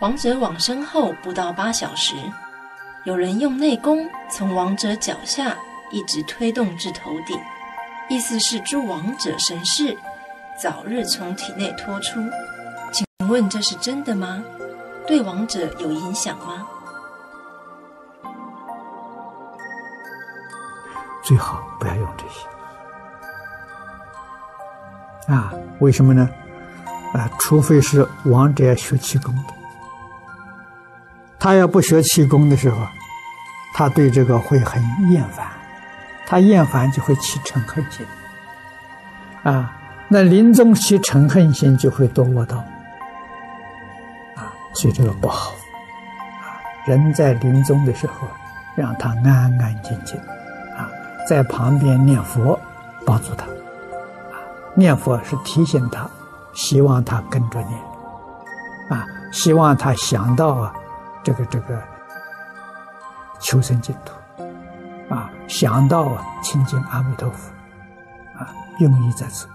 亡者往生后不到八小时，有人用内功从亡者脚下一直推动至头顶，意思是助亡者神识早日从体内脱出。请问这是真的吗？对亡者有影响吗？最好不要用这些。啊，为什么呢？啊，除非是亡者要学气功的，他要不学气功的时候，他对这个会很厌烦，他厌烦就会起嗔恨心。啊，那临终起嗔恨心就会多恶道。啊，所以这个不好。啊，人在临终的时候，让他安安静静，啊，在旁边念佛，帮助他。念佛是提醒他，希望他跟着念，啊，希望他想到啊，这个这个求生净土，啊，想到啊亲近阿弥陀佛，啊，用意在此。